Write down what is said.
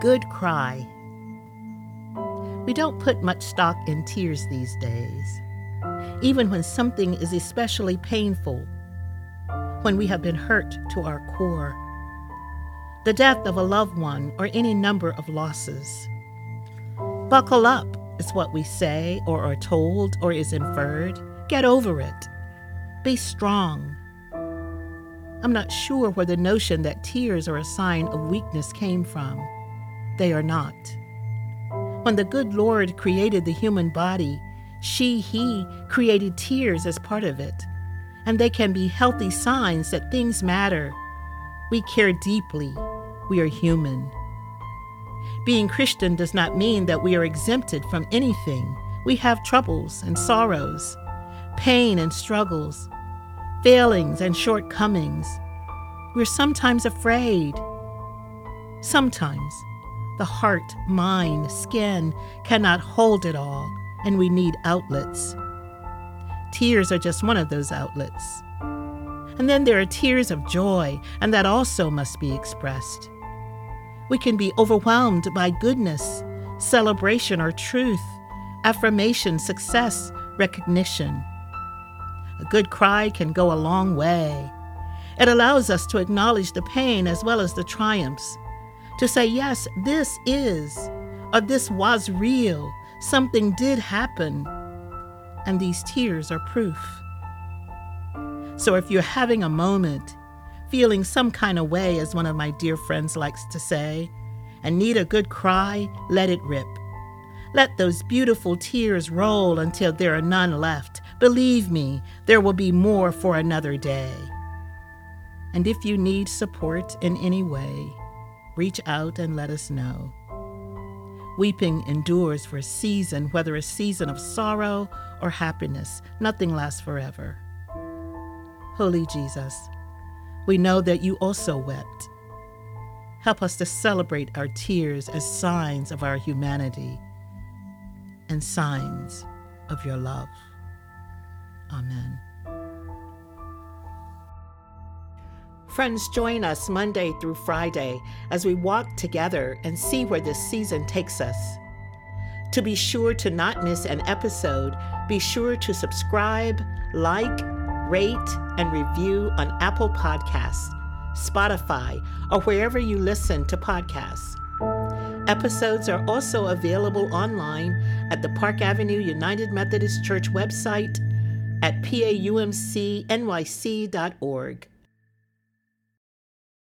Good cry. We don't put much stock in tears these days, even when something is especially painful, when we have been hurt to our core. The death of a loved one or any number of losses. Buckle up is what we say or are told or is inferred. Get over it. Be strong. I'm not sure where the notion that tears are a sign of weakness came from. They are not. When the good Lord created the human body, she, he created tears as part of it. And they can be healthy signs that things matter. We care deeply. We are human. Being Christian does not mean that we are exempted from anything. We have troubles and sorrows, pain and struggles, failings and shortcomings. We're sometimes afraid. Sometimes the heart, mind, skin cannot hold it all, and we need outlets. Tears are just one of those outlets. And then there are tears of joy, and that also must be expressed. We can be overwhelmed by goodness, celebration, or truth, affirmation, success, recognition. A good cry can go a long way. It allows us to acknowledge the pain as well as the triumphs, to say, yes, this is, or this was real, something did happen, and these tears are proof. So if you're having a moment, feeling some kind of way, as one of my dear friends likes to say, and need a good cry, let it rip. Let those beautiful tears roll until there are none left. Believe me, there will be more for another day. And if you need support in any way, reach out and let us know. Weeping endures for a season, whether a season of sorrow or happiness. Nothing lasts forever. Holy Jesus, we know that you also wept. Help us to celebrate our tears as signs of our humanity and signs of your love. Amen. Friends, join us Monday through Friday as we walk together and see where this season takes us. To be sure to not miss an episode, be sure to subscribe, like, rate, and review on Apple Podcasts, Spotify, or wherever you listen to podcasts. Episodes are also available online at the Park Avenue United Methodist Church website at paumcnyc.org.